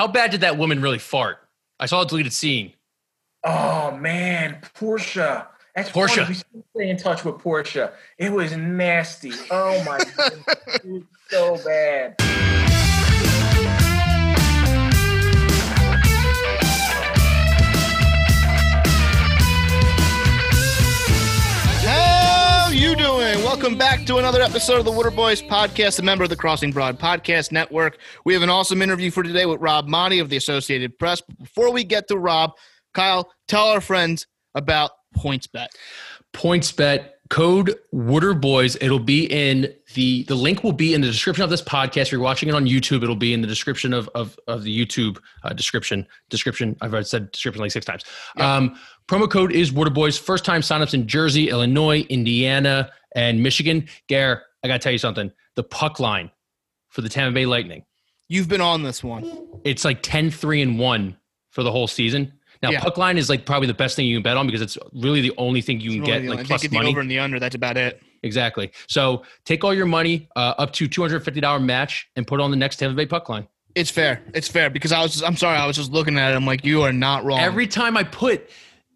how bad did that woman really fart? I saw a deleted scene. Oh man, Portia. That's Portia. Funny. We still stay in touch with Portia. It was nasty. Oh my god, it was so bad. Welcome back to another episode of the Wooder Boys podcast, a member of the Crossing Broad Podcast Network. We have an awesome interview for today with Rob Maaddi of the Associated Press. But before we get to Rob, Kyle, tell our friends about PointsBet. PointsBet code Wooder Boys. It'll be in the the link will be in the description of this podcast. If you're watching it on YouTube, it'll be in the description of of, of the YouTube uh, description. Description. I've already said description like six times. Um, promo code is Wooder Boys. First time signups in Jersey, Illinois, Indiana, and Michigan. Gare, I gotta tell you something. The puck line for the Tampa Bay Lightning. You've been on this one. It's like 10 3 and 1 for the whole season. Now, Yeah. puck line is like probably the best thing you can bet on because it's really the only thing you can get I like think plus get the money. over and the under. That's about it. Exactly. So take all your money uh, up to $250 match and put on the next Tampa Bay puck line. It's fair. It's fair because I was. Just, I'm sorry. I was just looking at it. I'm like, you are not wrong. Every time I put,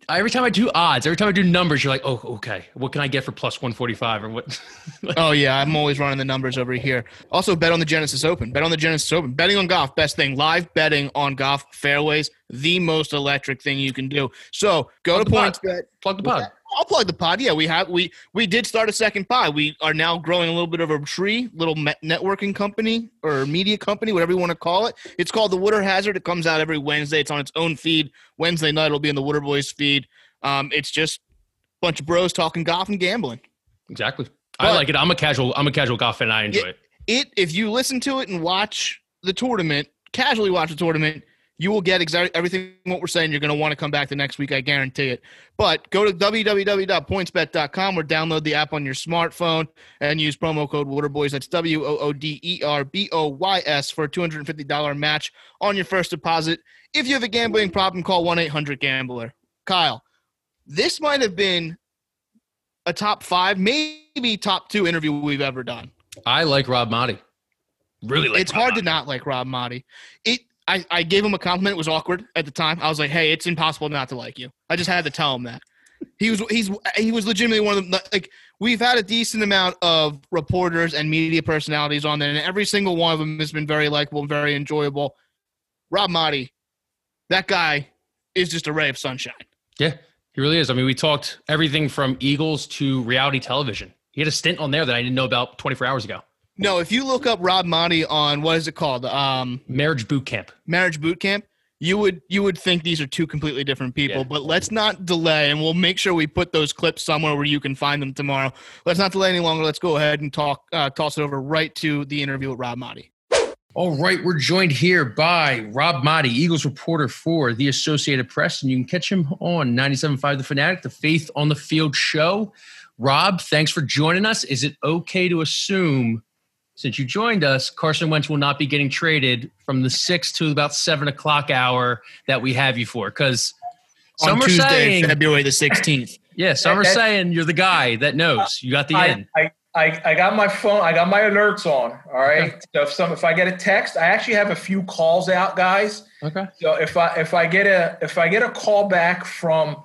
every time I do odds, every time I do numbers, you're like, oh, okay. What can I get for plus 145 or what? Oh yeah, I'm always running the numbers over here. Also, bet on the Genesis Open. Bet on the Genesis Open. Betting on golf, best thing. Live betting on golf fairways, the most electric thing you can do. So go to. PointsBet. Plug the pod. I'll plug the pod. Yeah, we have we we did start a second pod. We are now growing a little bit of a tree, little networking company or media company, whatever you want to call it. It's called the Water Hazard. It comes out every Wednesday. It's on its own feed. Wednesday night it'll be in the Water Boys feed. Um, it's just a bunch of bros talking golf and gambling. Exactly. I like it. I'm a casual. I'm a casual golf fan. I enjoy Yeah. it. it if you listen to it and watch the tournament casually watch the tournament you will get exactly everything what we're saying you're going to want to come back the next week i guarantee it but go to www.pointsbet.com or download the app on your smartphone and use promo code wooderboys that's W O O D E R B O Y S for a $250 match on your first deposit if you have a gambling problem call 1-800-gambler kyle this might have been a top five maybe top two interview we've ever done I like Rob Maaddi. Really like. it's Rob hard to not like Rob Maaddi. It I, I gave him a compliment. It was awkward at the time. I was like, hey, it's impossible not to like you. I just had to tell him that. He was he's he was legitimately one of the like we've had a decent amount of reporters and media personalities on there, and every single one of them has been very likable and very enjoyable. Rob Maaddi, that guy is just a ray of sunshine. Yeah, he really is. I mean, we talked everything from Eagles to reality television. He had a stint on there that I didn't know about 24 hours ago. No, if you look up Rob Maaddi on what is it called? Um Marriage boot camp. marriage boot camp you would you would think these are two completely different people Yeah. but let's not delay and we'll make sure we put those clips somewhere where you can find them tomorrow let's not delay any longer let's go ahead and talk uh, toss it over right to the interview with rob Maaddi. All right, we're joined here by Rob Maaddi, Eagles reporter for the Associated Press, and you can catch him on 97.5 The Fanatic, the Faith on the Field show. Rob, thanks for joining us. Is it okay to assume, since you joined us, Carson Wentz will not be getting traded from the six to about seven o'clock hour that we have you for? Because some on are tuesday saying, february the 16th yeah, some are saying you're the guy that knows. You got the in. I, I, I, I got my phone. I got my alerts on. All right. So if some, if I get a text, I actually have a few calls out, guys. Okay. So if I if I get a if I get a call back from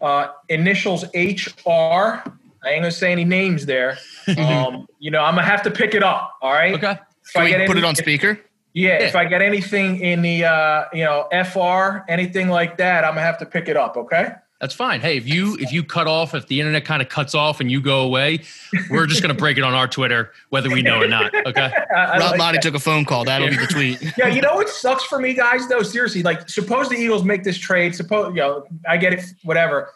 uh, initials HR, I ain't gonna say any names there. Um, you know, I'm gonna have to pick it up. All right. Okay. If can I we get put any- it on if- speaker yeah, if I get anything in the uh, you know FR, anything like that, I'm gonna have to pick it up. Okay. That's fine. Hey, if you if you cut off, if the internet kind of cuts off and you go away, we're just gonna break it on our Twitter, whether we know or not. Okay. I- I rob like that. took a phone call that'll be the tweet yeah, you know what sucks for me, guys? Though seriously, like suppose the Eagles make this trade. Suppose you know I get it, whatever.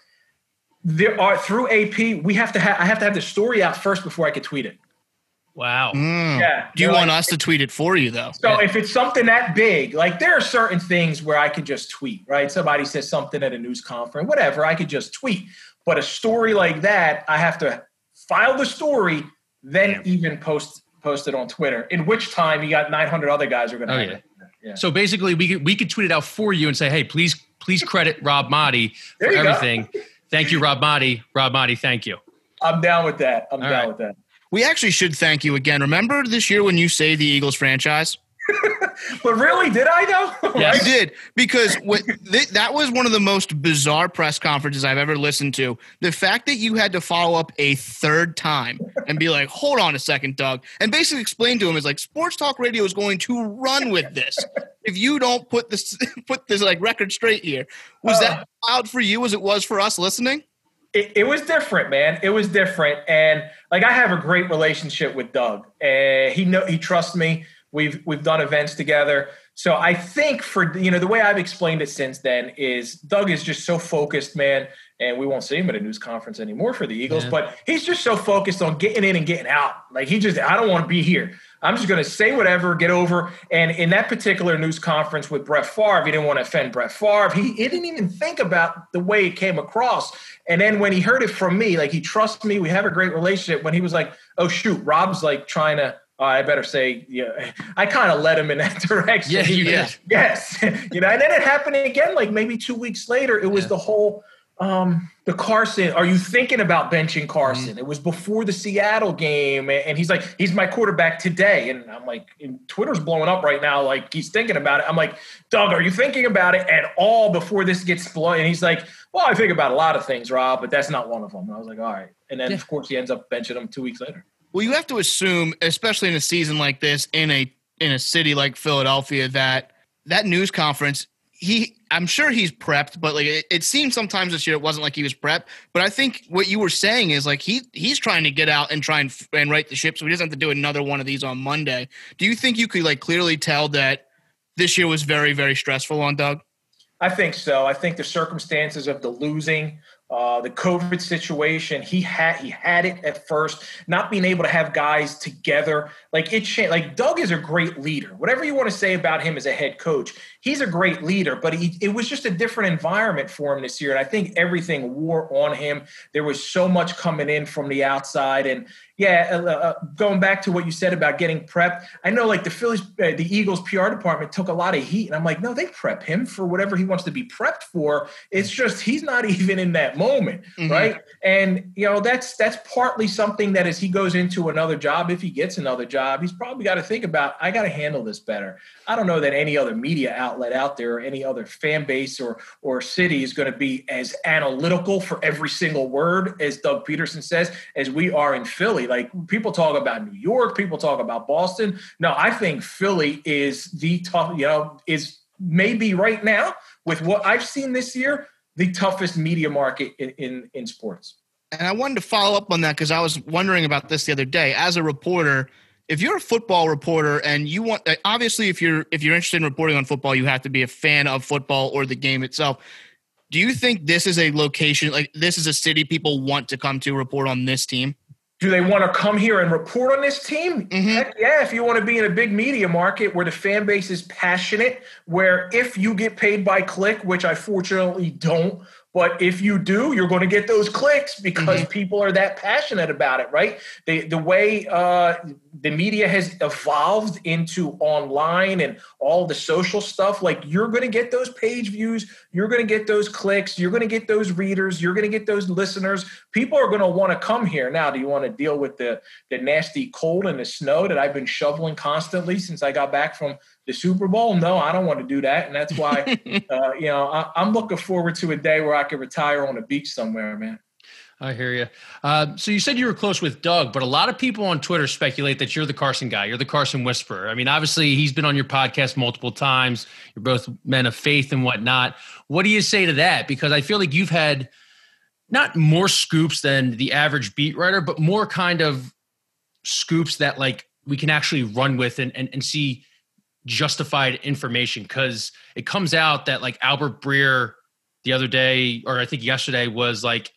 There are through AP, we have to have I have to have the story out first before I can tweet it. Wow. Mm. Yeah. do you want like- us to tweet it for you though So if it's something that big, like there are certain things where I could just tweet, right? Somebody says something at a news conference, whatever, I could just tweet. But a story like that, I have to file the story, then Damn. even post post it on Twitter. In which time you got 900 other guys who are going to. Oh, have yeah. it. Yeah. So basically, we could we could tweet it out for you and say, hey, please please credit Rob Maaddi for There go. everything. Thank you, Rob Maaddi. Rob Maaddi, thank you. I'm down with that. I'm All down right. with that. we actually should thank you again remember this year when you saved the eagles franchise but really, did I though? Yeah, I did because what, th- that was one of the most bizarre press conferences I've ever listened to. The fact that you had to follow up a third time and be like, "Hold on a second, Doug," and basically explain to him is like, "Sports Talk Radio is going to run with this. If you don't put this put this like record straight here, was uh, that loud for you as it was for us listening?" It, it, was different, man. It was different, and like I have a great relationship with Doug, and he know he trusts me. We've we've done events together. So I think for you know the way I've explained it since then is Doug is just so focused, man, and we won't see him at a news conference anymore for the Eagles, yeah. but he's just so focused on getting in and getting out. Like he just I don't want to be here. I'm just going to say whatever, get over. And in that particular news conference with Brett Favre, he didn't want to offend Brett Favre. He, he didn't even think about the way it came across. And then when he heard it from me, like he trusts me, we have a great relationship. When he was like, "Oh shoot, Rob's like trying to uh, I better say, yeah, I kind of led him in that direction. Yeah, you did. Yes, you know, and then it happened again, like maybe two weeks later. It was yeah. the whole um, the Carson. Are you thinking about benching Carson? Mm-hmm. It was before the Seattle game, and he's like, he's my quarterback today, and I'm like, and Twitter's blowing up right now. Like he's thinking about it. I'm like, Doug, are you thinking about it at all before this gets blown? And he's like, Well, I think about a lot of things, Rob, but that's not one of them. And I was like, All right. And then yeah. of course he ends up benching him two weeks later. Well, you have to assume, especially in a season like this, in a in a city like Philadelphia, that that news conference, he, I'm sure he's prepped, but like it, it seemed sometimes this year it wasn't like he was prepped. But I think what you were saying is like he he's trying to get out and try and and right the ship, so he doesn't have to do another one of these on Monday. Do you think you could like clearly tell that this year was very very stressful on Doug? I think so. I think the circumstances of the losing, uh, the COVID situation, he had he had it at first. Not being able to have guys together, like it changed. Like Doug is a great leader. Whatever you want to say about him as a head coach, he's a great leader. But he, it was just a different environment for him this year, and I think everything wore on him. There was so much coming in from the outside, and yeah, uh, uh, going back to what you said about getting prepped, I know like the Phillies, uh, the Eagles PR department took a lot of heat, and I'm like, no, they prep him for whatever he wants to be prepped for. It's just he's not even in that moment, mm-hmm. right? And you know that's that's partly something that as he goes into another job, if he gets another job, he's probably got to think about I got to handle this better. I don't know that any other media outlet out there, or any other fan base or or city is going to be as analytical for every single word as Doug Pederson says as we are in Philly. Like people talk about New York, people talk about Boston. No, I think Philly is the tough, you know, is maybe right now with what I've seen this year, the toughest media market in, in, in sports. And I wanted to follow up on that because I was wondering about this the other day. As a reporter, if you're a football reporter and you want obviously if you're if you're interested in reporting on football, you have to be a fan of football or the game itself. Do you think this is a location like this is a city people want to come to report on this team? Do they want to come here and report on this team? Mm-hmm. Heck yeah, if you want to be in a big media market where the fan base is passionate, where if you get paid by click, which I fortunately don't, but if you do, you're going to get those clicks because mm-hmm. people are that passionate about it, right? The the way uh, the media has evolved into online and all the social stuff, like you're going to get those page views, you're going to get those clicks, you're going to get those readers, you're going to get those listeners. People are going to want to come here. Now, do you want to deal with the the nasty cold and the snow that I've been shoveling constantly since I got back from the Super Bowl? No, I don't want to do that, and that's why uh, you know I, I'm looking forward to a day where I can retire on a beach somewhere, man. I hear you. Uh, so you said you were close with Doug, but a lot of people on Twitter speculate that you're the Carson guy. You're the Carson whisperer. I mean, obviously he's been on your podcast multiple times. You're both men of faith and whatnot. What do you say to that? Because I feel like you've had not more scoops than the average beat writer, but more kind of scoops that like we can actually run with and, and, and see justified information because it comes out that like Albert Breer the other day, or I think yesterday, was like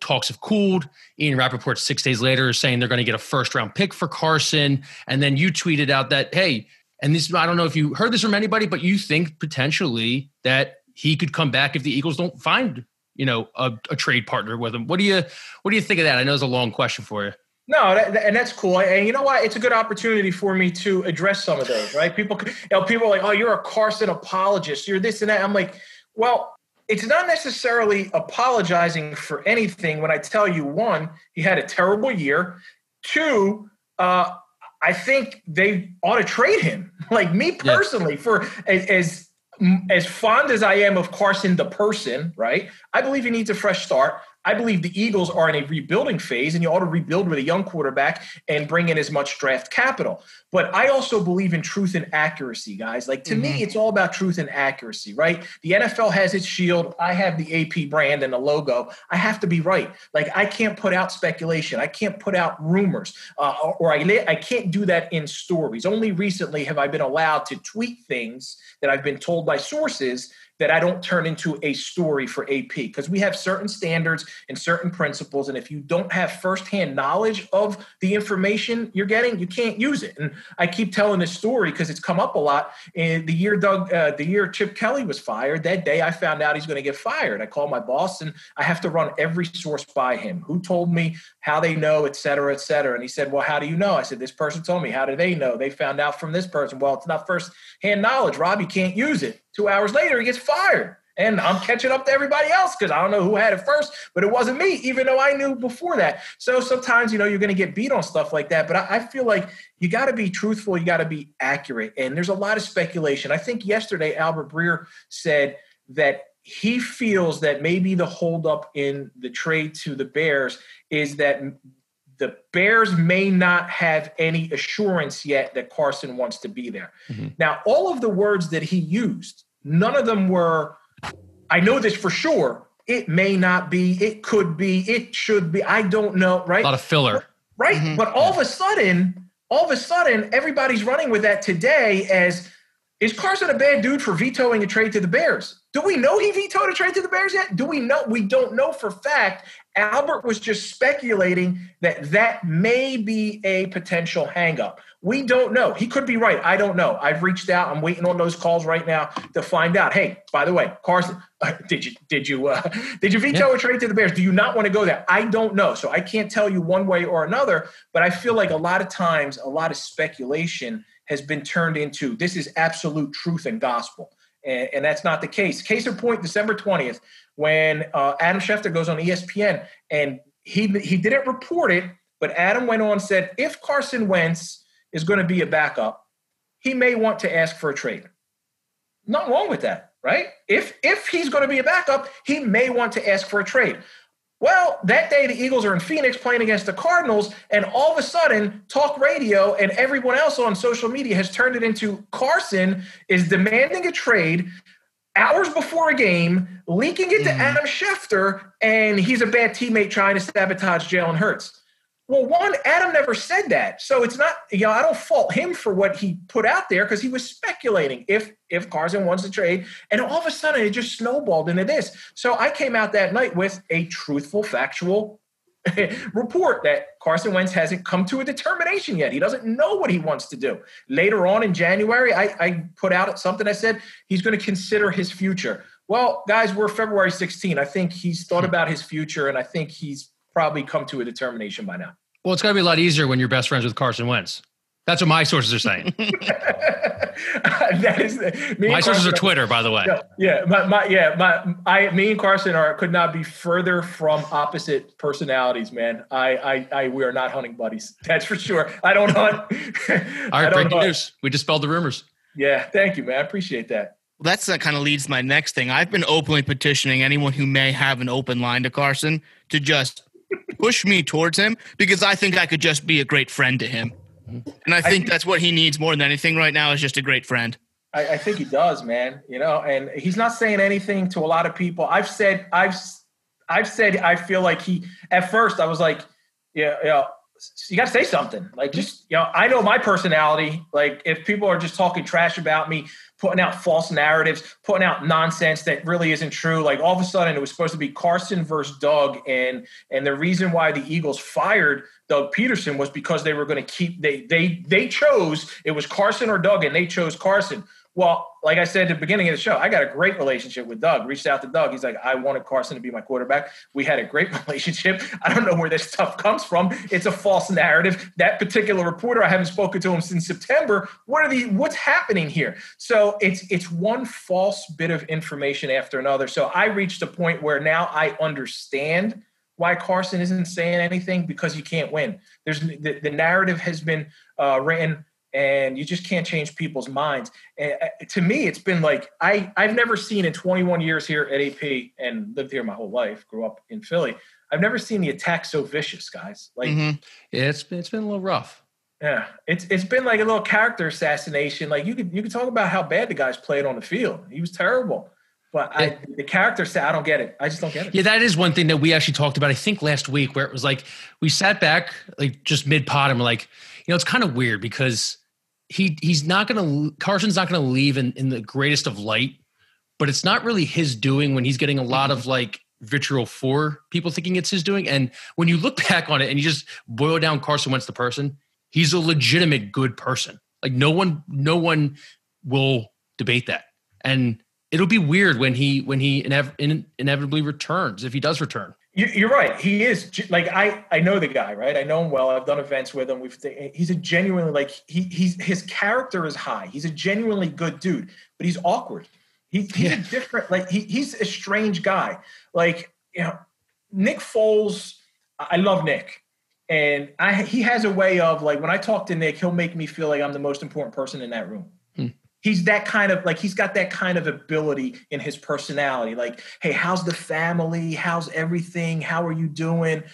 talks have cooled. Ian Rapoport six days later is saying they're going to get a first round pick for Carson. And then you tweeted out that, hey, and this, I don't know if you heard this from anybody, but you think potentially that he could come back if the Eagles don't find, you know, a, a trade partner with him. What do you, what do you think of that? I know it's a long question for you. No, that, and that's cool. And you know what? It's a good opportunity for me to address some of those, right? People, you know, people are like, oh, you're a Carson apologist. You're this and that. I'm like, well, it's not necessarily apologizing for anything when I tell you one, he had a terrible year. Two, uh, I think they ought to trade him. Like me personally, yeah. for as, as as fond as I am of Carson the person, right? I believe he needs a fresh start. I believe the Eagles are in a rebuilding phase, and you ought to rebuild with a young quarterback and bring in as much draft capital. But I also believe in truth and accuracy, guys. Like to mm-hmm. me, it's all about truth and accuracy, right? The NFL has its shield. I have the AP brand and the logo. I have to be right. Like I can't put out speculation. I can't put out rumors, uh, or I, I can't do that in stories. Only recently have I been allowed to tweet things that I've been told by sources that I don't turn into a story for AP because we have certain standards and certain principles. And if you don't have firsthand knowledge of the information you're getting, you can't use it. And I keep telling this story because it's come up a lot. In the year Doug, uh, the year Chip Kelly was fired, that day I found out he's going to get fired. I call my boss and I have to run every source by him. Who told me, how they know, et cetera, et cetera. And he said, Well, how do you know? I said, This person told me. How do they know? They found out from this person. Well, it's not first hand knowledge. Rob, you can't use it. Two hours later, he gets fired. And I'm catching up to everybody else because I don't know who had it first, but it wasn't me, even though I knew before that. So sometimes, you know, you're going to get beat on stuff like that. But I, I feel like you got to be truthful, you got to be accurate. And there's a lot of speculation. I think yesterday, Albert Breer said that he feels that maybe the holdup in the trade to the Bears is that the Bears may not have any assurance yet that Carson wants to be there. Mm-hmm. Now, all of the words that he used, none of them were, I know this for sure. It may not be, it could be, it should be. I don't know, right? A lot of filler. Right. Mm-hmm. But all of a sudden, all of a sudden, everybody's running with that today as is Carson a bad dude for vetoing a trade to the Bears? Do we know he vetoed a trade to the Bears yet? Do we know? We don't know for fact. Albert was just speculating that that may be a potential hangup. We don't know. He could be right. I don't know. I've reached out. I'm waiting on those calls right now to find out. Hey, by the way, Carson, uh, did you did you uh, did you veto yeah. a trade to the Bears? Do you not want to go there? I don't know. So I can't tell you one way or another. But I feel like a lot of times, a lot of speculation has been turned into this is absolute truth and gospel. And, and that's not the case. Case in point, December 20th, when uh, Adam Schefter goes on ESPN and he, he didn't report it, but Adam went on and said if Carson Wentz is going to be a backup, he may want to ask for a trade. Not wrong with that, right? If if he's going to be a backup, he may want to ask for a trade. Well, that day the Eagles are in Phoenix playing against the Cardinals, and all of a sudden, talk radio and everyone else on social media has turned it into Carson is demanding a trade hours before a game, leaking it to mm. Adam Schefter, and he's a bad teammate trying to sabotage Jalen Hurts. Well, one, Adam never said that. So it's not, you know, I don't fault him for what he put out there because he was speculating if if Carson wants to trade. And all of a sudden it just snowballed into this. So I came out that night with a truthful, factual report that Carson Wentz hasn't come to a determination yet. He doesn't know what he wants to do. Later on in January, I, I put out something I said he's going to consider his future. Well, guys, we're February 16. I think he's thought about his future, and I think he's probably come to a determination by now. Well, it's got to be a lot easier when you're best friends with Carson Wentz. That's what my sources are saying. that is my sources are Twitter, by the way. Yeah, yeah, my, my, yeah, my, I, me and Carson are could not be further from opposite personalities, man. I, I, I we are not hunting buddies. That's for sure. I don't hunt. All right, breaking hunt. news. We dispelled the rumors. Yeah, thank you, man. I appreciate that. Well, that's uh, that kind of leads to my next thing. I've been openly petitioning anyone who may have an open line to Carson to just push me towards him because I think I could just be a great friend to him. And I think I, that's what he needs more than anything right now is just a great friend. I, I, think he does, man. You know, and he's not saying anything to a lot of people. I've said, I've, I've said, I feel like he. At first, I was like, yeah, yeah. You got to say something. Like, just you know, I know my personality. Like, if people are just talking trash about me, putting out false narratives, putting out nonsense that really isn't true. Like all of a sudden, it was supposed to be Carson versus Doug, and and the reason why the Eagles fired Doug Pederson was because they were going to keep they they they chose it was Carson or Doug, and they chose Carson. Well, like I said at the beginning of the show, I got a great relationship with Doug. Reached out to Doug. He's like, I wanted Carson to be my quarterback. We had a great relationship. I don't know where this stuff comes from. It's a false narrative. That particular reporter, I haven't spoken to him since September. What are the what's happening here? So it's it's one false bit of information after another. So I reached a point where now I understand why Carson isn't saying anything because you can't win. There's the, the narrative has been uh, written, and you just can't change people's minds. And uh, to me, it's been like I I've never seen in 21 years here at AP and lived here my whole life. Grew up in Philly. I've never seen the attack so vicious, guys. Like mm-hmm. yeah, it's it's been a little rough. Yeah, it's it's been like a little character assassination. Like you could you could talk about how bad the guys played on the field. He was terrible. But I, the character say I don't get it. I just don't get it. Yeah, that is one thing that we actually talked about. I think last week, where it was like we sat back, like just mid pod, and we're like, you know, it's kind of weird because he he's not going to Carson's not going to leave in, in the greatest of light, but it's not really his doing when he's getting a lot of like vitriol for people thinking it's his doing. And when you look back on it and you just boil down Carson Wentz the person, he's a legitimate good person. Like no one, no one will debate that. And it'll be weird when he when he inev- in, inevitably returns if he does return. You're right. He is like I. I know the guy, right? I know him well. I've done events with him. We've. He's a genuinely like he. He's his character is high. He's a genuinely good dude, but he's awkward. He, he's yeah. a different. Like he, he's a strange guy. Like you know, Nick Foles. I love Nick, and I. He has a way of like when I talk to Nick, he'll make me feel like I'm the most important person in that room he's that kind of like he's got that kind of ability in his personality. Like hey how's the family? How's everything? How are you doing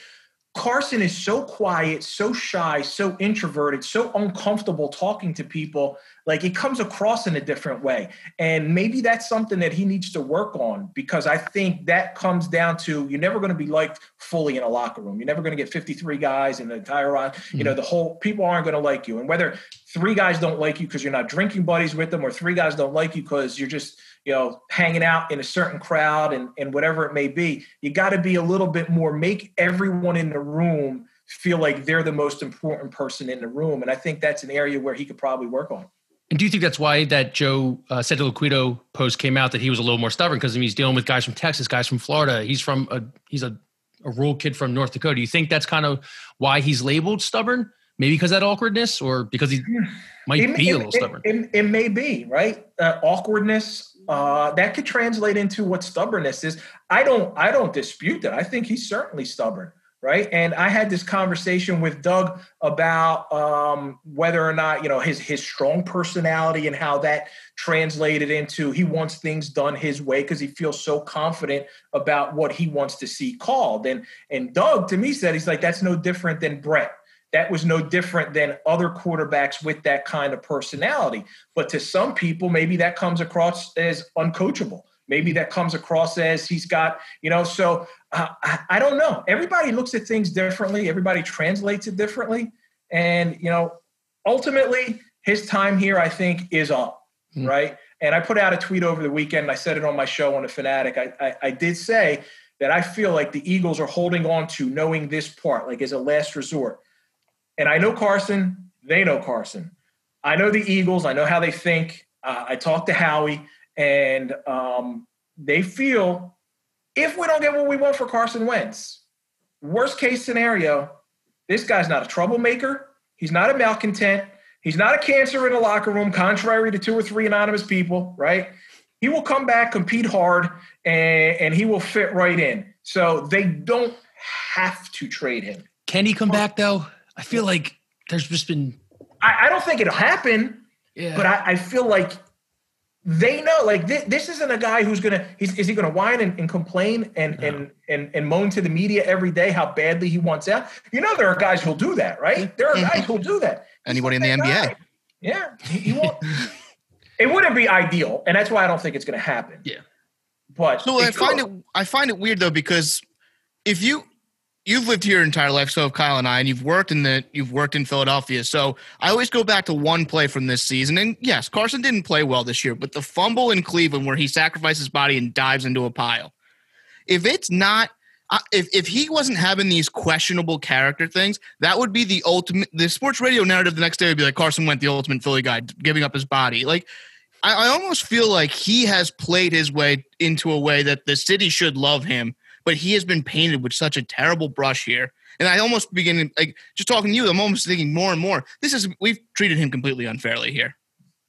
carson is so quiet so shy so introverted so uncomfortable talking to people like it comes across in a different way. And maybe that's something that he needs to work on because i think that comes down to you're never going to be liked fully in a locker room. You're never going to get 53 guys in the entire mm-hmm. you know the whole people aren't going to like you. And whether three guys don't like you because you're not drinking buddies with them or three guys don't like you because you're just you know hanging out in a certain crowd and, and whatever it may be you got to be a little bit more make everyone in the room feel like they're the most important person in the room and i think that's an area where he could probably work on and do you think that's why that Joe uh, Santoliquito post came out that he was a little more stubborn because he's dealing with guys from Texas, guys from Florida. He's from a he's a, a rural kid from North Dakota. Do you think that's kind of why he's labeled stubborn? Maybe because that awkwardness, or because he might it, be a little it, stubborn. It, it, may be right. Uh, awkwardness uh, that could translate into what stubbornness is. I don't. I don't dispute that. I think he's certainly stubborn right? And I had this conversation with Doug about um, whether or not you know his his strong personality and how that translated into he wants things done his way because he feels so confident about what he wants to see called. And and Doug to me said he's like that's no different than Brett. That was no different than other quarterbacks with that kind of personality. But to some people, maybe that comes across as uncoachable maybe that comes across as he's got you know so uh, I, I, don't know. Everybody looks at things differently. Everybody translates it differently. And, you know, ultimately, his time here, I think, is up, mm-hmm. right? And I put out a tweet over the weekend. I said it on my show on the Fanatic. I, I, I did say that I feel like the Eagles are holding on to knowing this part, like as a last resort. And I know Carson. They know Carson. I know the Eagles. I know how they think. Uh, I talked to Howie, and um, they feel if we don't get what we want for Carson Wentz, worst case scenario, this guy's not a troublemaker. He's not a malcontent. He's not a cancer in the locker room, contrary to two or three anonymous people, right? He will come back, compete hard, and, and he will fit right in. So they don't have to trade him. Can he come back though? I feel like there's just been. I, I don't think it'll happen. Yeah. But I, I feel like they know like th- this isn't a guy who's gonna is he gonna whine and, and complain and, no. and and and moan to the media every day how badly he wants out you know there are guys who'll do that right there are mm-hmm. guys who'll do that anybody in the nba guy. yeah he, he won't it wouldn't be ideal and that's why i don't think it's gonna happen yeah but so i find it i find it weird though because if you you've lived here your entire life, so have Kyle and I, and you've worked in the you've worked in Philadelphia. So I always go back to one play from this season. And yes, Carson didn't play well this year, but the fumble in Cleveland where he sacrifices his body and dives into a pile. If it's not uh, if if he wasn't having these questionable character things, that would be the ultimate. The sports radio narrative the next day would be like Carson went the ultimate Philly guy, giving up his body. Like I almost feel like he has played his way into a way that the city should love him but he has been painted with such a terrible brush here. And I almost begin like just talking to you, I'm almost thinking more and more. This is we've treated him completely unfairly here.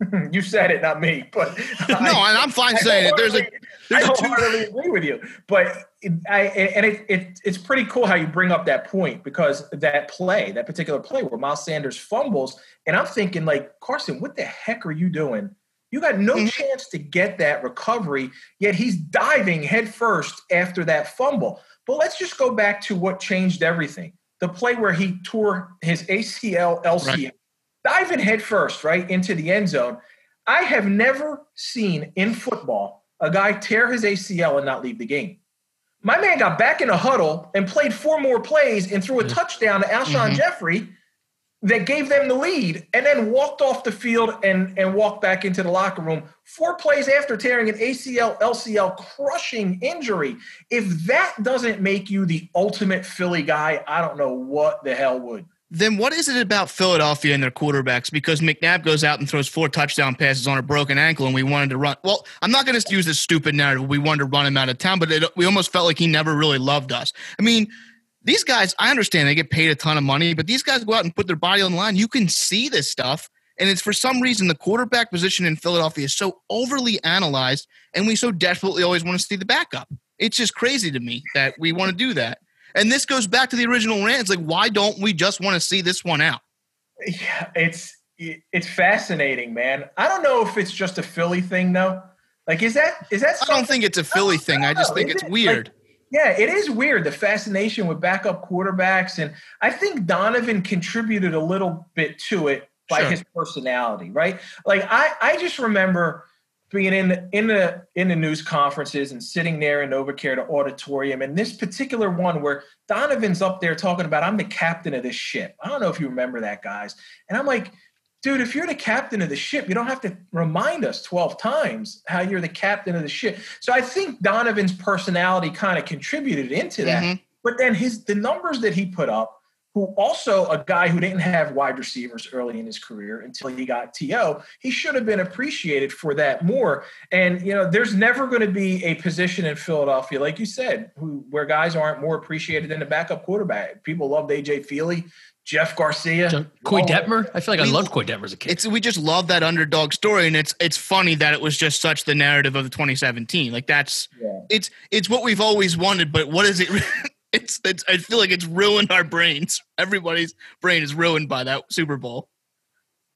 you said it, not me. But no, I, and I'm fine I saying it. There's a there's I wholeheartedly agree with you. But I, and it, it, it's pretty cool how you bring up that point because that play, that particular play where Miles Sanders fumbles, and I'm thinking like Carson, what the heck are you doing? You got no mm-hmm. chance to get that recovery, yet he's diving headfirst after that fumble. But let's just go back to what changed everything: the play where he tore his ACL, LCL, right. diving headfirst right into the end zone. I have never seen in football a guy tear his ACL and not leave the game. My man got back in a huddle and played four more plays and threw a touchdown to Alshon mm-hmm. Jeffery that gave them the lead and then walked off the field and, and walked back into the locker room four plays after tearing an ACL, LCL crushing injury. If that doesn't make you the ultimate Philly guy, I don't know what the hell would then what is it about Philadelphia and their quarterbacks? Because McNabb goes out and throws four touchdown passes on a broken ankle, and we wanted to run. Well, I'm not going to use this stupid narrative. We wanted to run him out of town, but it, we almost felt like he never really loved us. I mean, these guys, I understand they get paid a ton of money, but these guys go out and put their body on the line. You can see this stuff. And it's for some reason the quarterback position in Philadelphia is so overly analyzed, and we so desperately always want to see the backup. It's just crazy to me that we want to do that. And this goes back to the original rant. It's like, why don't we just want to see this one out? Yeah, it's it's fascinating, man. I don't know if it's just a Philly thing though. Like, is that is that? I don't think it's a Philly thing. I just think is it's it? weird. Like, yeah, it is weird. The fascination with backup quarterbacks, and I think Donovan contributed a little bit to it by sure. his personality, right? Like, I I just remember being in the, in the in the news conferences and sitting there in NovaCare, the auditorium, and this particular one where Donovan's up there talking about I'm the captain of this ship. I don't know if you remember that, guys. And I'm like, dude, if you're the captain of the ship, you don't have to remind us 12 times how you're the captain of the ship. So I think Donovan's personality kind of contributed into that. Mm-hmm. But then his the numbers that he put up who also a guy who didn't have wide receivers early in his career until he got TO, he should have been appreciated for that more. And you know, there's never going to be a position in Philadelphia, like you said, who, where guys aren't more appreciated than the backup quarterback. People loved AJ Feeley. Jeff Garcia, Koy Detmer. I feel like we, I loved Koy Detmer as a kid. It's we just love that underdog story, and it's it's funny that it was just such the narrative of the 2017. Like that's yeah. it's it's what we've always wanted, but what is it? it's, it's I feel like it's ruined our brains. Everybody's brain is ruined by that Super Bowl.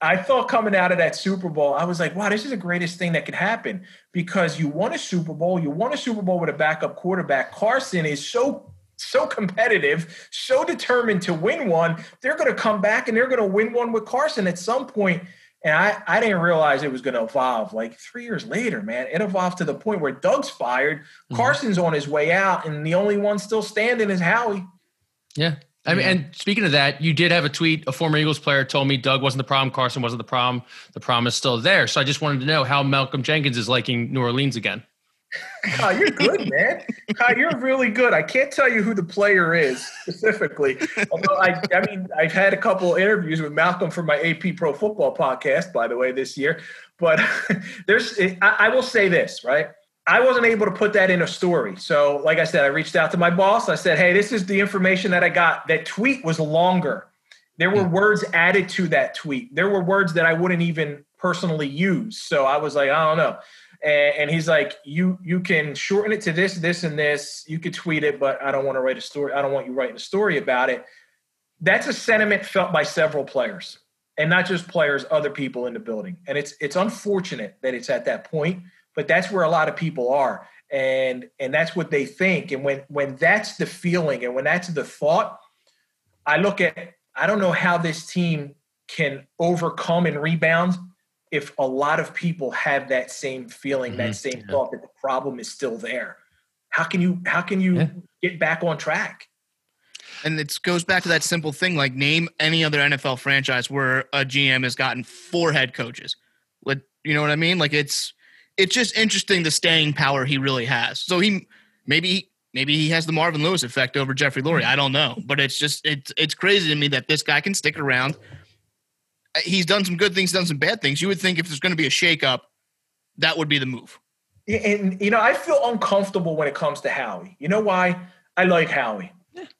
I thought coming out of that Super Bowl, I was like, wow, this is the greatest thing that could happen because you won a Super Bowl. You won a Super Bowl with a backup quarterback. Carson is so so competitive, so determined to win one. They're going to come back and they're going to win one with Carson at some point. And I, I didn't realize it was going to evolve. Like three years later, man, it evolved to the point where Doug's fired, mm-hmm. Carson's on his way out, and the only one still standing is Howie. Yeah. I mean, and speaking of that, you did have a tweet. A former Eagles player told me Doug wasn't the problem, Carson wasn't the problem. The problem is still there. So I just wanted to know how Malcolm Jenkins is liking New Orleans again. Kyle, you're good, man. Kyle, you're really good. I can't tell you who the player is specifically. Although I, I mean, I've had a couple interviews with Malcolm for my AP Pro Football podcast, by the way, this year. But there's, I, I will say this, right? I wasn't able to put that in a story. So, like I said, I reached out to my boss. I said, "Hey, this is the information that I got." That tweet was longer. There were hmm. words added to that tweet. There were words that I wouldn't even personally use. So I was like, I don't know and, and, he's like, you you can shorten it to this, this, and this. You could tweet it, but I don't want to write a story. I don't want you writing a story about it. That's a sentiment felt by several players, and not just players, other people in the building. And it's it's unfortunate that it's at that point, but that's where a lot of people are, and and that's what they think. And when when that's the feeling, and when that's the thought, I look at I don't know how this team can overcome and rebound if a lot of people have that same feeling, mm-hmm. that same yeah. thought that the problem is still there. How can you how can you yeah. get back on track? And it goes back to that simple thing like name any other NFL franchise where a GM has gotten four head coaches. Like you know what I mean? Like it's it's just interesting the staying power he really has. So he maybe maybe he has the Marvin Lewis effect over Jeffrey Lurie. I don't know, but it's just it's it's crazy to me that this guy can stick around he's done some good things, done some bad things. You would think if there's going to be a shakeup, that would be the move. And you know, I feel uncomfortable when it comes to Howie. You know why? I like Howie.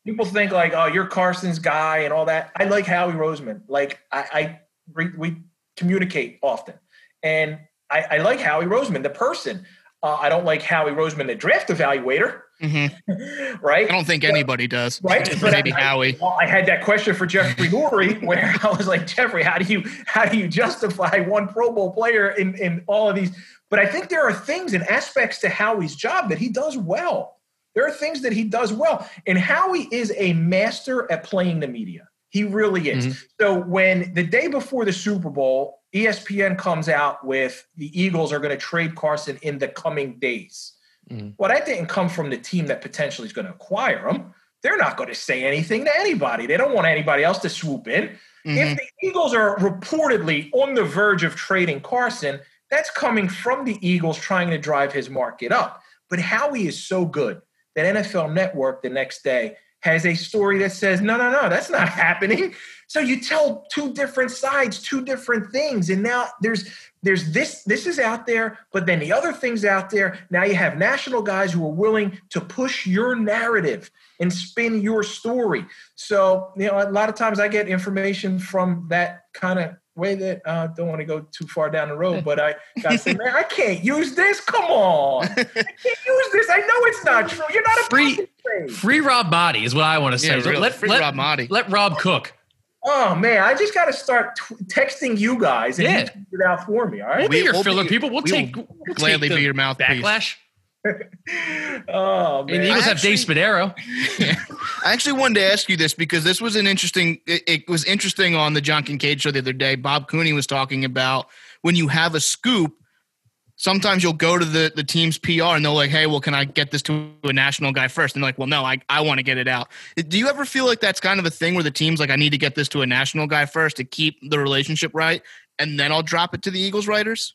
People think like, oh, you're Carson's guy and all that. I like Howie Roseman. Like I, I we communicate often, and I, I like Howie Roseman, the person. Uh, I don't like Howie Roseman, the draft evaluator. Mm-hmm. right? I don't think anybody does. Right? But Maybe I, Howie. I had that question for Jeffrey Lurie where I was like, Jeffrey, how do you how do you justify one Pro Bowl player in, in all of these? But I think there are things and aspects to Howie's job that he does well. There are things that he does well. And Howie is a master at playing the media. He really is. Mm-hmm. So when the day before the Super Bowl, ESPN comes out with the Eagles are going to trade Carson in the coming days Mm-hmm. Well, that didn't come from the team that potentially is going to acquire him. They're not going to say anything to anybody. They don't want anybody else to swoop in. Mm-hmm. If the Eagles are reportedly on the verge of trading Carson, that's coming from the Eagles trying to drive his market up. But Howie is so good that NFL Network the next day has a story that says, no, no, no, that's not happening. So you tell two different sides, two different things. And now there's there's this this is out there but then the other things out there. Now you have national guys who are willing to push your narrative and spin your story. So you know a lot of times i get information from that kind of way that uh, don't want to go too far down the road but i gotta say man i can't use this. Come on. I can't use this. I know it's not true. You're not a free free rob Maaddi is what i want to say. Yeah, really, let, free let, rob Maaddi. let rob cook Oh man, I just got to start t- texting you guys and yeah. you figure it out for me. All right, we'll be your we'll filler be, people. We'll, we take we'll gladly take be your mouth backlash. oh man, and the Eagles have Dave Spadaro. I actually wanted to ask you this because this was an interesting. It, it was interesting on the John Kincade show the other day. Bob Cooney was talking about when you have a scoop sometimes you'll go to the, the team's PR and they're like, hey, well, can I get this to a national guy first? And they're like, well, no, I, I want to get it out. Do you ever feel like that's kind of a thing where the team's like, I need to get this to a national guy first to keep the relationship right, and then I'll drop it to the Eagles writers?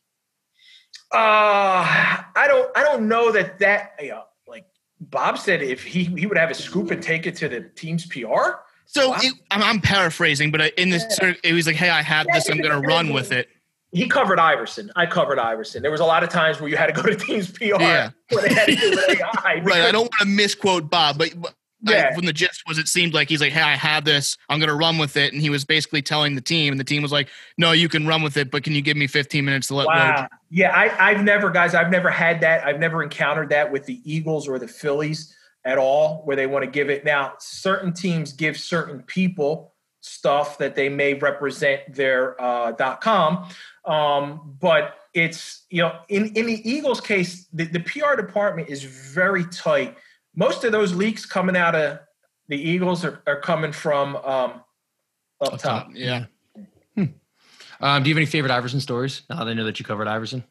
Uh, I don't I don't know that that you know, like Bob said if he he would have a scoop and take it to the team's PR. So wow. it, I'm, I'm, paraphrasing, but in this, yeah. sort of, it was like, "Hey, I have yeah, this. I'm going to run with it." He covered Iverson. I covered Iverson. There was a lot of times where you had to go to teams PR yeah. they had to right. I don't want to misquote Bob, but, but yeah. I, from the gist was it seemed like he's like, hey, I have this. I'm going to run with it. And he was basically telling the team, and the team was like, no, you can run with it, but can you give me 15 minutes to let wow. Yeah, I, I've never, guys, I've never had that. I've never encountered that with the Eagles or the Phillies at all, where they want to give it. Now, certain teams give certain people stuff that they may represent their uh, .com. Um, but it's you know in in the Eagles case, the, the PR department is very tight. Most of those leaks coming out of the Eagles are, are coming from um, up, top. top. Yeah. Hmm. Um, do you have any favorite Iverson stories? Now they know that you covered Iverson.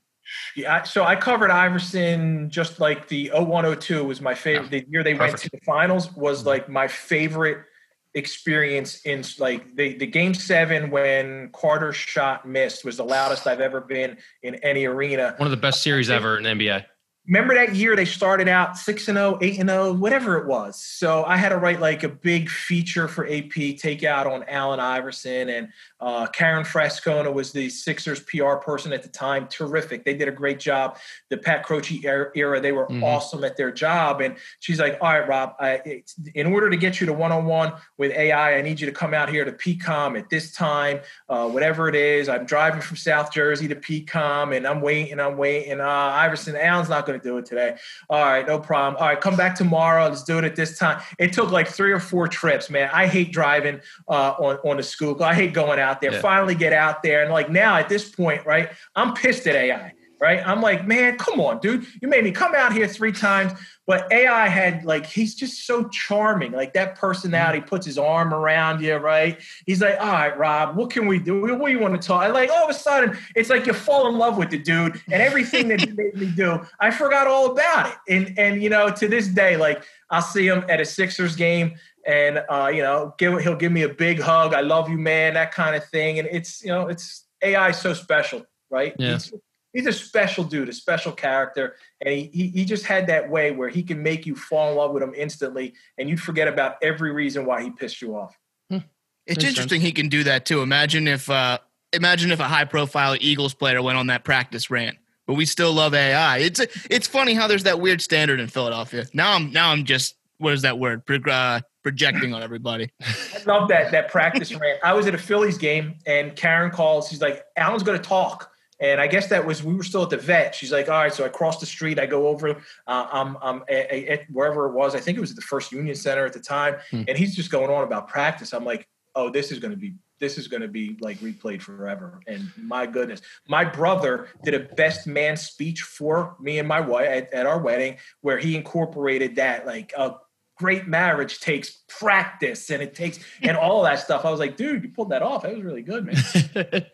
Yeah, so I covered Iverson just like the 0102 was my favorite. The year they Perfect. went to the finals was like my favorite experience in like the, the game seven when Carter shot missed was the loudest I've ever been in any arena. One of the best series ever in NBA remember that year they started out 6 and 0 8 and 0 whatever it was. So i had to write like a big feature for ap take out on allen iverson and uh, karen frascona was the sixers pr person at the time. Terrific. They did a great job. The pat croce era they were mm-hmm. awesome at their job. And she's like all right rob I, in order to get you to one-on-one with ai i need you to come out here to pcom at this time uh, whatever it is. I'm driving from south jersey to pcom and i'm waiting i'm waiting. Uh, iverson allen's not going to do it today. All right, no problem. All right, come back tomorrow. Let's do it at this time. It took like three or four trips, man. I hate driving uh, on on the Schuylkill. I hate going out there. Yeah. Finally, get out there and like now at this point, right? I'm pissed at AI right? I'm like, man, come on, dude. You made me come out here three times. But AI had like, he's just so charming. Like that personality mm-hmm. puts his arm around you, right? He's like, all right, Rob, what can we do? What do you want to talk? I like all of a sudden, it's like you fall in love with the dude and everything that he made me do, I forgot all about it. And and you know, to this day, like I'll see him at a Sixers game and uh, you know, give, he'll give me a big hug. I love you, man, that kind of thing. And it's, you know, it's AI so special, right? Yeah. He's, he's a special dude, a special character, and he, he, he just had that way where he can make you fall in love with him instantly, and you forget about every reason why he pissed you off. Hmm. It's interesting he can do that too. Imagine if uh, imagine if a high profile Eagles player went on that practice rant. But we still love AI. It's it's funny how there's that weird standard in Philadelphia. Now I'm now I'm just what is that word? Pro, uh, projecting on everybody. I love that that practice rant. I was at a Phillies game and Karen calls. She's like, "Allen's going to talk." And I guess that was we were still at the vet. She's like, all right, so I cross the street, I go over, uh, I'm, I'm at, at wherever it was. I think it was at the First Union Center at the time, Hmm. and he's just going on about practice. I'm like, oh, this is going to be this is going to be like replayed forever. And my goodness, my brother did a best man speech for me and my wife at, at our wedding, where he incorporated that like a great marriage takes practice and it takes and all that stuff. I was like, dude, you pulled that off. That was really good, man.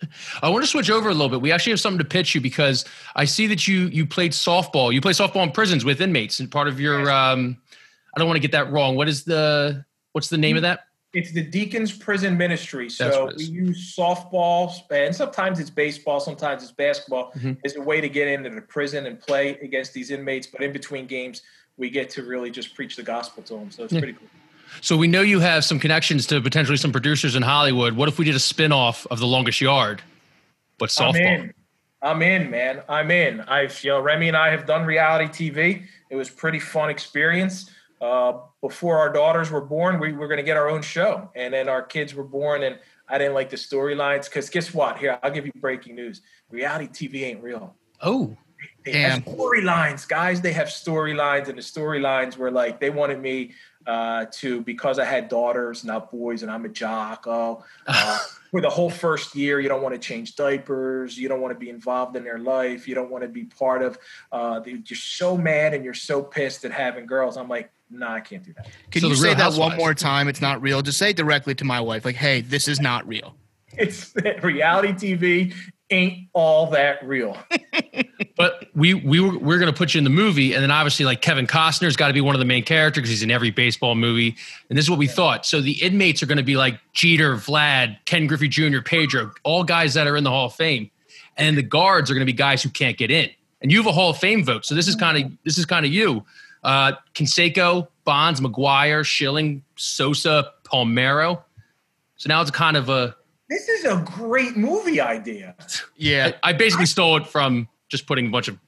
I want to switch over a little bit. We actually have something to pitch you because I see that you you played softball. You play softball in prisons with inmates, and part of your um, I don't want to get that wrong. What is the what's the name of that? It's the Deacons Prison Ministry. So we use softball, and sometimes it's baseball, sometimes it's basketball, Mhm. as a way to get into the prison and play against these inmates. But in between games, we get to really just preach the gospel to them. So it's Yeah. pretty cool. So we know you have some connections to potentially some producers in Hollywood. What if we did a spin-off of The Longest Yard, but I'm softball? in. I'm in, man. I'm in. I've, you know, Remy and I have done reality TV. It was pretty fun experience. Uh, before our daughters were born, we were going to get our own show, and then our kids were born, and I didn't like the storylines because guess what? Here, I'll give you breaking news: reality TV ain't real. Oh, They have storylines, guys. They have storylines, and the storylines were like they wanted me uh, to because I had daughters, not boys, and I'm a jock. Oh, uh, for the whole first year, you don't want to change diapers. You don't want to be involved in their life. You don't want to be part of. Uh, you're so mad and you're so pissed at having girls. I'm like, nah, I can't do that. Can So you say Real that one more time? It's not real. Just say it directly to my wife, like, "Hey, this is not real." It's reality TV ain't all that real. but we we were we're going to put you in the movie, and then obviously like Kevin Costner's got to be one of the main characters because he's in every baseball movie. And this is what we thought. So the inmates are going to be like Jeter, Vlad, Ken Griffey Jr., Pedro, all guys that are in the Hall of Fame, and the guards are going to be guys who can't get in. And you have a Hall of Fame vote, so this is kind of this is kind of you. Uh, Canseco, Bonds, McGwire, Schilling, Sosa, Palmeiro. So now it's kind of a. This is a great movie idea. Yeah, I basically stole it from just putting a bunch of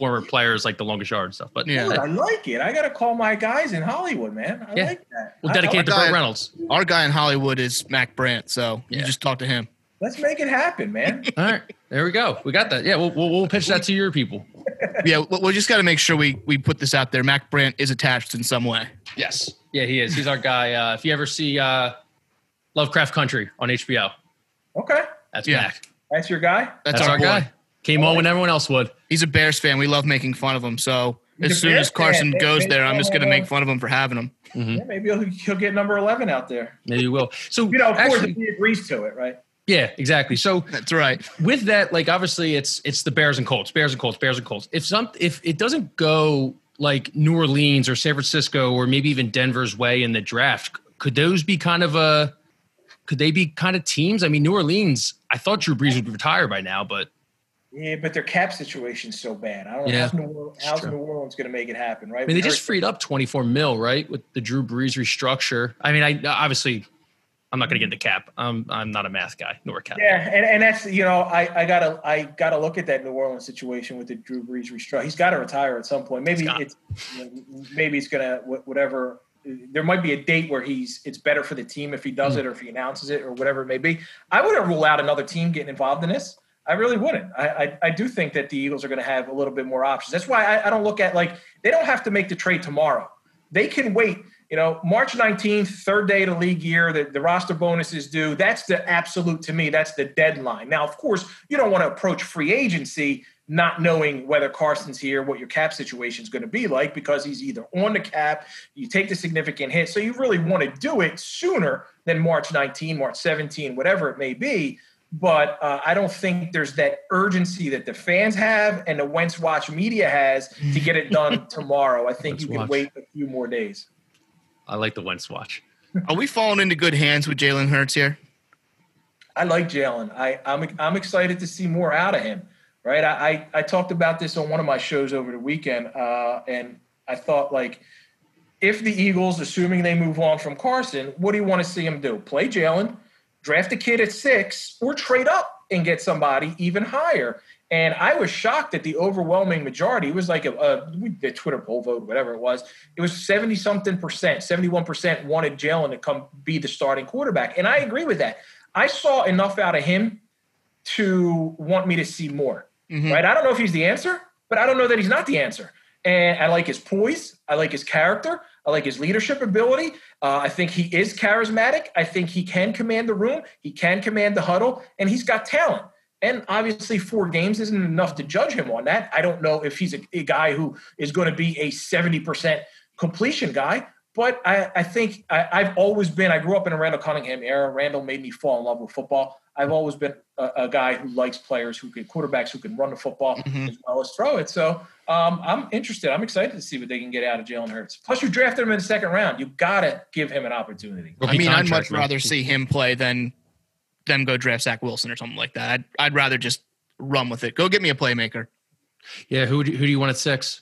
former players like the longest yard and stuff. But Yeah. Dude, I like it. I got to call my guys in Hollywood, man. I Yeah. like that. we'll I- dedicate it to guy- Burt Reynolds. our guy in Hollywood is Mac Brandt, so Yeah. you just talk to him. Let's make it happen, man. All right, there we go. We got that. Yeah, we'll, we'll, we'll pitch that to your people. Yeah, we we just got to make sure we we put this out there. Mac Brandt is attached in some way. Yes. Yeah, he is. He's our guy. Uh, if you ever see uh, Lovecraft Country on HBO, Okay. that's Yeah. Mac. That's your guy? That's, That's, our, boy. guy. Came on when everyone else would. He's a Bears fan. We love making fun of him. So He's as soon Bears as Carson fan. goes They- there, I'm just going to make fun of him for having him. Mhm. Yeah, maybe he'll, he'll get number 11 out there. Maybe you will. So You know, of course, actually, if he agrees to it, right? yeah, exactly. So That's right. with that, like obviously it's it's the Bears and Colts, Bears and Colts, Bears and Colts. If some if it doesn't go like New Orleans or San Francisco or maybe even Denver's way in the draft, could those be kind of a could they be kind of teams? I mean, New Orleans, I thought Drew Brees would retire by now, but Yeah, but their cap situation's so bad. I don't know Yeah, how's New Orleans, it's how's. New Orleans going to make it happen, right? I mean, they just freed up 24 mil, right, with the Drew Brees restructure. I mean, I obviously, I'm not going to get into cap. I'm I'm not a math guy nor a cap. Yeah, and, and that's you know I, I gotta I gotta look at that New Orleans situation with the Drew Brees restructure. He's got to retire at some point. Maybe it's maybe it's gonna whatever. There might be a date where he's it's better for the team if he does Hmm. it or if he announces it or whatever it may be. I wouldn't rule out another team getting involved in this. I really wouldn't. I I, I do think that the Eagles are going to have a little bit more options. That's why I, I don't look at like they don't have to make the trade tomorrow. They can wait. You know, March 19th, third day of the league year, the, the roster bonus is due. That's the absolute, to me, that's the deadline. Now, of course, you don't want to approach free agency not knowing whether Carson's here, what your cap situation is going to be like, because he's either on the cap, you take the significant hit. So you really want to do it sooner than March 19, March 17, whatever it may be. But uh, I don't think there's that urgency that the fans have and the Wentz Watch media has to get it done tomorrow. I think Wentz you can Watch. wait a few more days. I like the Wentz watch. Are we falling into good hands with Jalen Hurts here? I like Jalen. I, I'm I'm excited to see more out of him. Right. I, I, I talked about this on one of my shows over the weekend, uh, and I thought like, if the Eagles, assuming they move on from Carson, what do you want to see him do? Play Jalen, draft a kid at six, or trade up and get somebody even higher. And I was shocked that the overwhelming majority it was like a, a the Twitter poll vote, whatever it was. It was seventy something percent, seventy one percent wanted Jalen to come be the starting quarterback, and I agree with that. I saw enough out of him to want me to see more. Mhm. Right? I don't know if he's the answer, but I don't know that he's not the answer. And I like his poise. I like his character. I like his leadership ability. Uh, I think he is charismatic. I think he can command the room. He can command the huddle, and he's got talent. And obviously, four games isn't enough to judge him on that. I don't know if he's a, a guy who is going to be a 70% completion guy, but I, I think I, I've always been, I grew up in a Randall Cunningham era. Randall made me fall in love with football. I've always been a, a guy who likes players who can, quarterbacks who can run the football Mhm. as well as throw it. So um, I'm interested. I'm excited to see what they can get out of Jalen Hurts. Plus, you drafted him in the second round. You got to give him an opportunity. I mean, I'd much rather see him play than them go draft Zach Wilson or something like that. I'd, I'd rather just run with it. Go get me a playmaker. Yeah, who do, who do you want at six?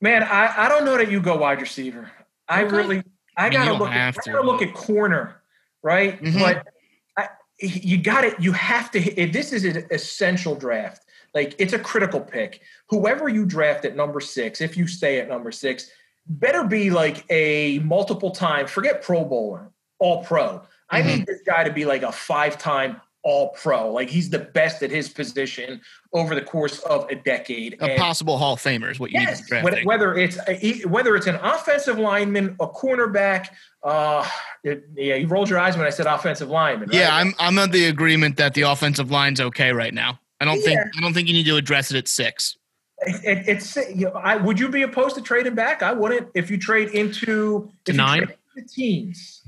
Man, I, I don't know that you go wide receiver. I Okay. really I I mean, gotta look at, have I gotta look at corner, right? Mhm. But I, you got it. You have to. hit- This is an essential draft. Like it's a critical pick. Whoever you draft at number six, if you stay at number six, better be like a multiple time. Forget Pro Bowler, All Pro. I Mhm. need this guy to be like a five time All Pro. Like he's the best at his position over the course of a decade. A And- possible Hall of Famer is what you need to Yes, be whether, whether it's a- whether it's an offensive lineman, a cornerback. Uh, it- yeah, you rolled your eyes when I said offensive lineman. Yeah. I'm I'm of the agreement that the offensive line's okay right now. I don't think I don't think you need to address it at six. It, it- it's. You know, I would you be opposed to trading back? I wouldn't. If you trade into if you Nine? trade into the teens.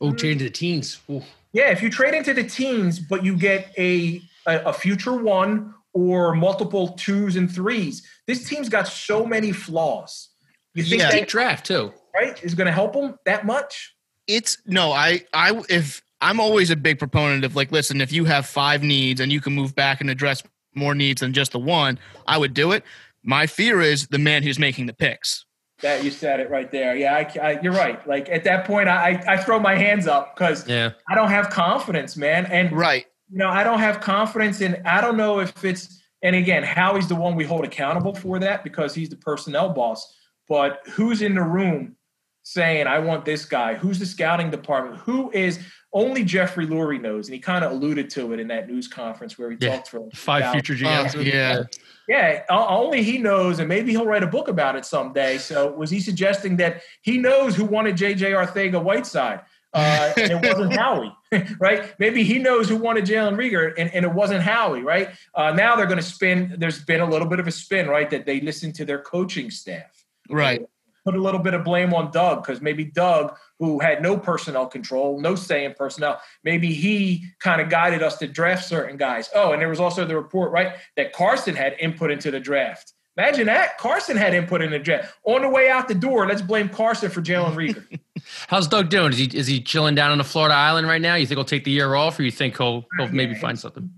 Oh, change to the teens. Ooh. Yeah, if you trade into the teens, but you get a, a a future one or multiple twos and threes, this team's got so many flaws. You think Yeah. that draft too. right is going to help them that much? It's no, I I if I'm always a big proponent of like, listen, if you have five needs and you can move back and address more needs than just the one, I would do it. My fear is the man who's making the picks. That you said it right there. Yeah, I, I, you're right. Like at that point, I, I throw my hands up because Yeah. I don't have confidence, man. And Right. you know, I don't have confidence in. I don't know if it's. And again, Howie's the one we hold accountable for that because he's the personnel boss. But who's in the room saying, "I want this guy"? Who's the scouting department? Who is? Only Jeffrey Lurie knows, and he kind of alluded to it in that news conference where he Yeah. talked for Five about- future GMs. Uh, yeah. yeah, only he knows, and maybe he'll write a book about it someday. So, was he suggesting that he knows who wanted JJ Arcega Whiteside? Uh, and it wasn't Howie, right? Maybe he knows who wanted Jalen Reagor, and, and it wasn't Howie, right? Uh, now they're going to spin. There's been a little bit of a spin, right? That they listen to their coaching staff. Right. Put a little bit of blame on Doug because maybe Doug, who had no personnel control, no say in personnel, maybe he kind of guided us to draft certain guys. Oh, and there was also the report, right, that Carson had input into the draft. Imagine that. Carson had input in the draft. On the way out the door, let's blame Carson for Jalen Reagor. How's Doug doing? Is he is he chilling down on the Florida island right now? You think he'll take the year off, or you think he'll he'll maybe find something?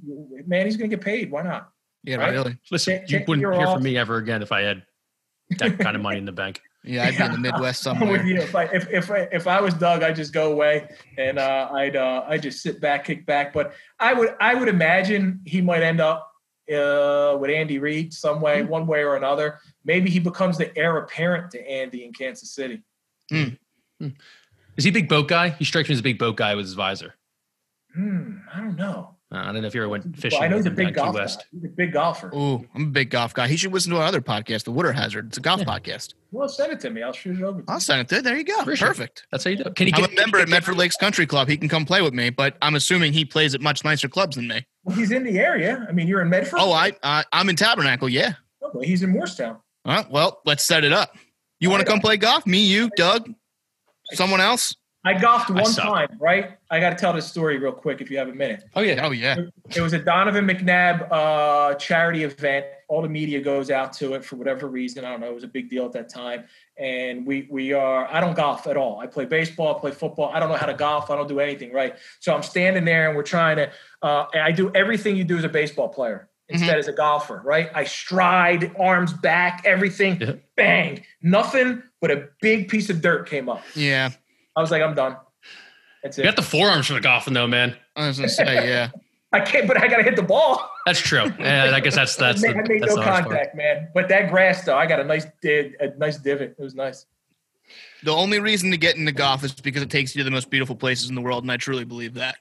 Man, he's going to get paid. Why not? Yeah, Right. really. Listen, Take- you take wouldn't hear off. from me ever again if I had that kind of money in the bank. Yeah, I'd be in the Midwest I'm with you. If I if if I, if I was Doug, I'd just go away and uh, I'd uh, I'd just sit back, kick back. But I would I would imagine he might end up uh, with Andy Reid some way, one way or another. Maybe he becomes the heir apparent to Andy in Kansas City. Is he a big boat guy? He strikes me as a big boat guy with his visor. Hmm, I don't know. Uh, I don't know if you ever went fishing. Well, I know he's a big down Key golf guy. West. He's a big golfer. Ooh, I'm a big golf guy. He should listen to our other podcast, the Water Hazard. It's a golf Yeah. podcast. Well, send it to me. I'll shoot it over. to I'll send it there. There you go. Appreciate it. Perfect. That's how you do it. Can he I'm get a member at Medford Lakes Country Club. He can come play with me, but I'm assuming he plays at much nicer clubs than me. Well, he's in the area. I mean, you're in Medford. Oh, I, I I'm in Tabernacle. Yeah. Oh, well, he's in Morristown. All right, well, let's set it up. You want to come play golf? Me, you, Doug, someone else? I golfed one suck. time, right? I got to tell this story real quick if you have a minute. Oh yeah. Oh yeah. It was a Donovan McNabb uh, charity event. All the media goes out to it for whatever reason. I don't know. It was a big deal at that time. And we we are. I don't golf at all. I play baseball. I play football. I don't know how to golf. I don't do anything. Right. So I'm standing there and we're trying to. Uh, and I do everything you do as a baseball player instead as a golfer. Right. I stride, arms back, everything. Yeah. Bang. Nothing but a big piece of dirt came up. Yeah. I was like, I'm done. That's You got the forearms for the golfing though, man. I was gonna say, yeah. I can't, but I got to hit the ball. That's true. Yeah, I guess that's that's I the, made, I made that's no the hardest part. contact, man. But that grass, though, I got a nice did a nice divot. It was nice. The only reason to get into golf is because it takes you to the most beautiful places in the world, and I truly believe that.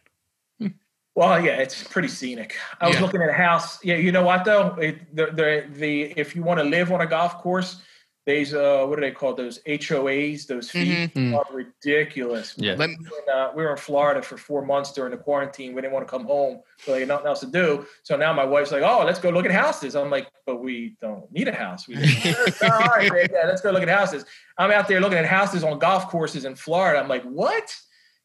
Well, yeah, it's pretty scenic. I was Yeah. looking at a house. Yeah, you know what though? It, the, the the if you want to live on a golf course, these uh, what do they call those HOAs? Those fees Mhm. are ridiculous. Yeah. We were in, uh, we were in Florida for four months during the quarantine. We didn't want to come home, so like nothing else to do. So now my wife's like, "Oh, let's go look at houses." I'm like, "But we don't need a house." We all right, man, yeah, let's go look at houses. I'm out there looking at houses on golf courses in Florida. I'm like, "What?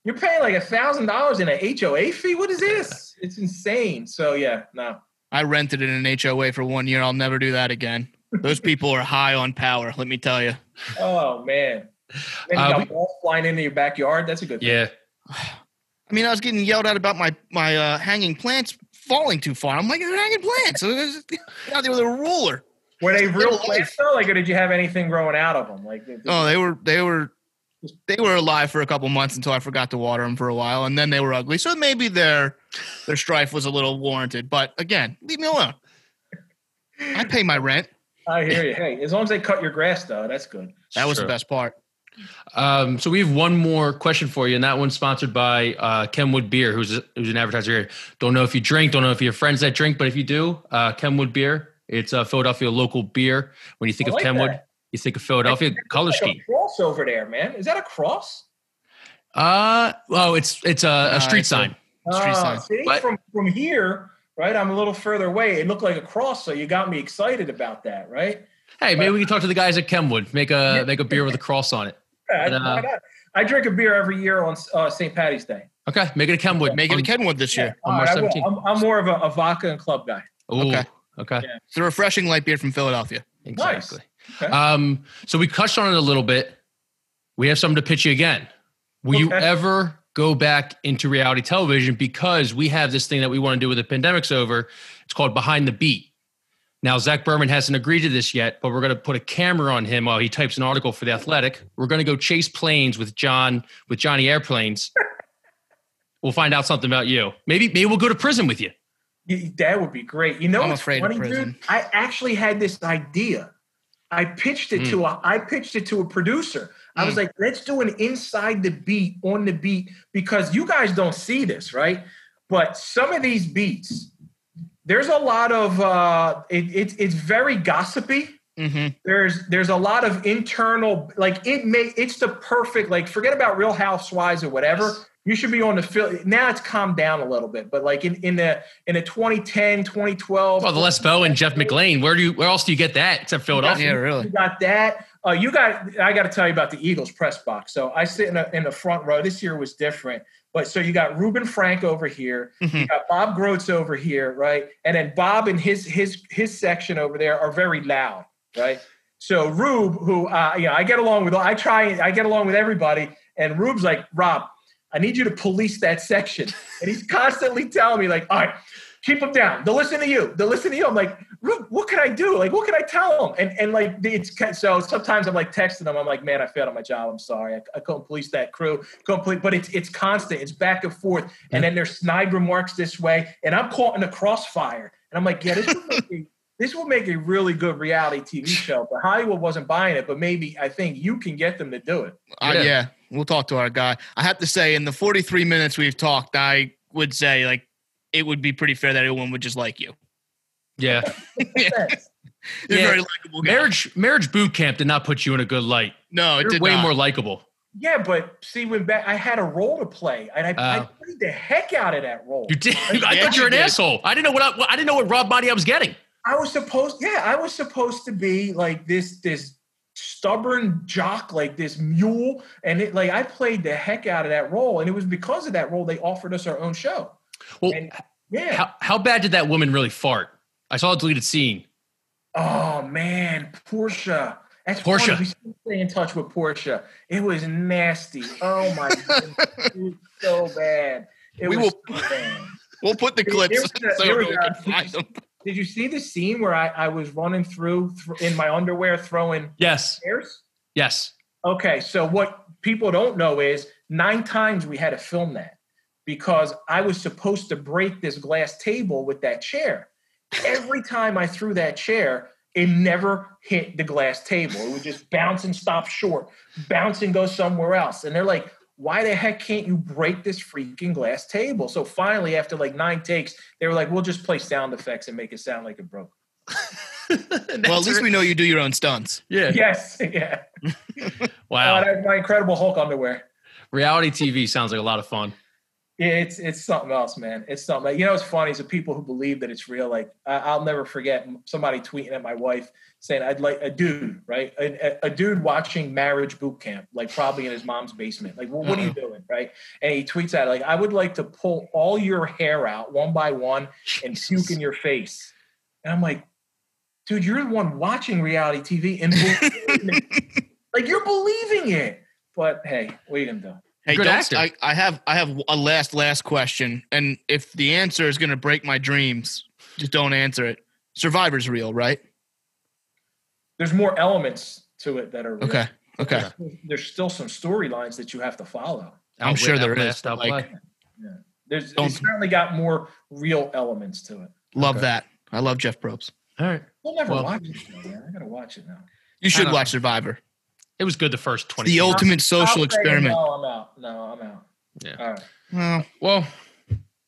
You're paying like a thousand dollars in an HOA fee? What is this? It's insane." So yeah, no. I rented in an HOA for one year. I'll never do that again. Those people are high on power. Let me tell you. Oh man. You Uh, got balls flying into your backyard. That's a good thing. Yeah. I mean, I was getting yelled at about my my uh, hanging plants falling too far. I'm like, they're hanging plants. Out there with a ruler. Were they real plants though? Like, or did you have anything growing out of them? Like, Oh, they were they were they were alive for a couple months until I forgot to water them for a while, and then they were ugly. So maybe their their strife was a little warranted. But again, leave me alone. I pay my rent. I hear you. Hey, as long as they cut your grass though, that's good. That was Sure. the best part. Um, so we have one more question for you, and that one's sponsored by uh, Kenwood Beer, who's who's an advertiser here. Don't know if you drink, don't know if you have friends that drink, but if you do, uh, Kenwood Beer. It's a Philadelphia local beer. When you think I of like Kenwood, that. you think of Philadelphia color Like scheme. a cross over there, man. Is that a cross? Uh, oh, it's it's a, Uh, a street it's a- sign. Street Ah, sign. see, What? from from here, right? I'm a little further away. It looked like a cross, so you got me excited about that, right? Hey, maybe we can talk to the guys at Kenwood. Make a Yeah. make a beer with a cross on it. Yeah, But, uh, why? I drink a beer every year on uh, St. Patty's Day. Okay, make it a Kenwood. Make it a on- Kenwood this year. on all March right, I will. 17th. I'm, I'm more of a, a vodka and club guy. Ooh, Okay. Okay. Yeah. It's a refreshing light beer from Philadelphia. Exactly. Okay. Um, so we touched on it a little bit. We have something to pitch you again. Will you ever go back into reality television? Because we have this thing that we want to do with the pandemic's over. It's called Behind the Beat. Now, Zach Berman hasn't agreed to this yet, but we're going to put a camera on him while he types an article for the Athletic. We're going to go chase planes with John with Johnny Airplanes. we'll find out something about you. Maybe maybe we'll go to prison with you. That would be great. You know I'm what's afraid of funny, prison. dude? I actually had this idea. I pitched it to a I pitched it to a producer. I was Mm. like, let's do an inside the beat on the beat because you guys don't see this, right? But some of these beats, there's a lot of uh it, it's it's very gossipy hmm there's there's a lot of internal like it may it's the perfect like forget about real housewives or whatever you should be on the field now it's calmed down a little bit but like in in the in the 2010 2012 Well, the Les Bow and Jeff McLane. Where do you? Where else do you get that except Philadelphia? Yeah, really. you got that uh, you got i got to tell you about the eagles press box so i sit in, a, in the front row this year was different but so you got Ruben Frank over here, you Mhm. got Bob Grotz over here, right? And then Bob and his his his section over there are very loud, right? So Rube, who uh, you know, I get along with, I try, I get along with everybody, and Rube's like, Rob, I need you to police that section, and he's constantly telling me like, all right, keep them down. They'll listen to you. They'll listen to you. I'm like, what can I do? Like, what can I tell them? And and like, it's so sometimes I'm like texting them. I'm like, man, I failed on my job. I'm sorry. I, I couldn't police that crew. Couldn't but it's it's constant. It's back and forth. And then there's snide remarks this way, and I'm caught in a crossfire. And I'm like, yeah, this would make a, this would make a really good reality TV show. But Hollywood wasn't buying it. But maybe I think you can get them to do it. Uh, Yeah. yeah, we'll talk to our guy. I have to say, in the 43 minutes we've talked, I would say like it would be pretty fair that everyone would just like you. Yeah. Thanks. You're Yeah. very likable guy. Marriage marriage boot camp did not put you in a good light. no, it You're did way not. more likable. Yeah, but see, when back, I had a role to play, and I, I Oh. played the heck out of that role. You did. I Yeah, thought you you were an did. asshole. I didn't know what I, I didn't know what Rob Body I was getting. I was supposed, yeah, I was supposed to be like this, this stubborn jock, like this mule, and it, like I played the heck out of that role, and it was because of that role they offered us our own show. Well, And- Yeah. how how bad did that woman really fart? I saw a deleted scene. oh man, Portia. That's Portia. Funny. We stay in touch with Portia. It was nasty. Oh my god, it was so bad. It We was will- so bad. We'll put the clips a- so a- can find them. Did you see the scene where I, I was running through th- in my underwear throwing Yes. stairs? Yes. Okay, so what people don't know is nine times we had to film that because I was supposed to break this glass table with that chair. Every time I threw that chair, it never hit the glass table. It would just bounce and stop short, bounce and go somewhere else. And they're like, why the heck can't you break this freaking glass table? So finally, after like nine takes, they were like, we'll just play sound effects and make it sound like it broke. well, at least we know you do your own stunts. Yeah. Yes. Yeah. wow. Oh, That's my Incredible Hulk underwear. Reality TV sounds like a lot of fun. It's it's something else, man. It's something. You know, it's funny is the people who believe that it's real. Like I, will never forget somebody tweeting at my wife saying, "I'd like a dude, right? A, a, dude watching Marriage Boot Camp, like probably in his mom's basement. Like, well, what are you doing, right?" And he tweets out, "Like, I would like to pull all your hair out one by one and puke in your face." And I'm like, "Dude, you're the one watching reality TV and like you're believing it." But hey, what are you gonna do? Hey, Good I, I have I have a last last question, and if the answer is going to break my dreams, just don't answer it. Survivor's real, right? There's more elements to it that are real. okay. Okay. There's still some storylines that you have to follow. I'm Outwit, sure there is. Stuff like, yeah. There's it's certainly got more real elements to it. Love okay. that. I love Jeff Probst. All right. I'll never well, watch it, though, man. I gotta watch it now. You should watch Survivor. It was good the first 20 The ultimate social experiment. No, I'm out. No, I'm out. Yeah. All right. Well, well,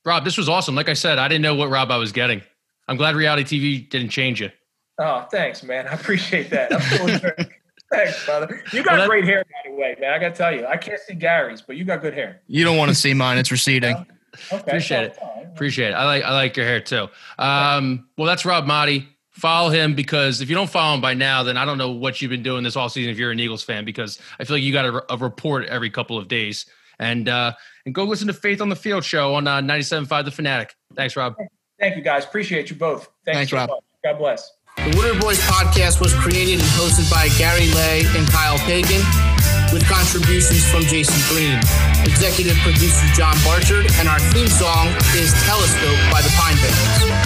Rob, this was awesome. Like I said, I didn't know what Rob I was getting. I'm glad reality TV didn't change you. Oh, thanks, man. I appreciate that. thanks, brother. You got well, great hair, by the way, man. I got to tell you, I can't see Gary's, but you got good hair. You don't want to see mine. It's receding. okay. Appreciate it. Appreciate it. I like I like your hair too. Um, well, that's Rob Maaddi follow him because if you don't follow him by now, then I don't know what you've been doing this all season if you're an Eagles fan because I feel like you got a, a report every couple of days. And uh, and go listen to Faith on the Field show on uh, 97.5 The Fanatic. Thanks, Rob. Thank you, guys. Appreciate you both. Thanks, Thanks so Rob. Much. God bless. The Wooder Boys podcast was created and hosted by Gary Lay and Kyle Pagan with contributions from Jason Green. Executive producer John Barchard, and our theme song is Telescope by the Pine Barrens.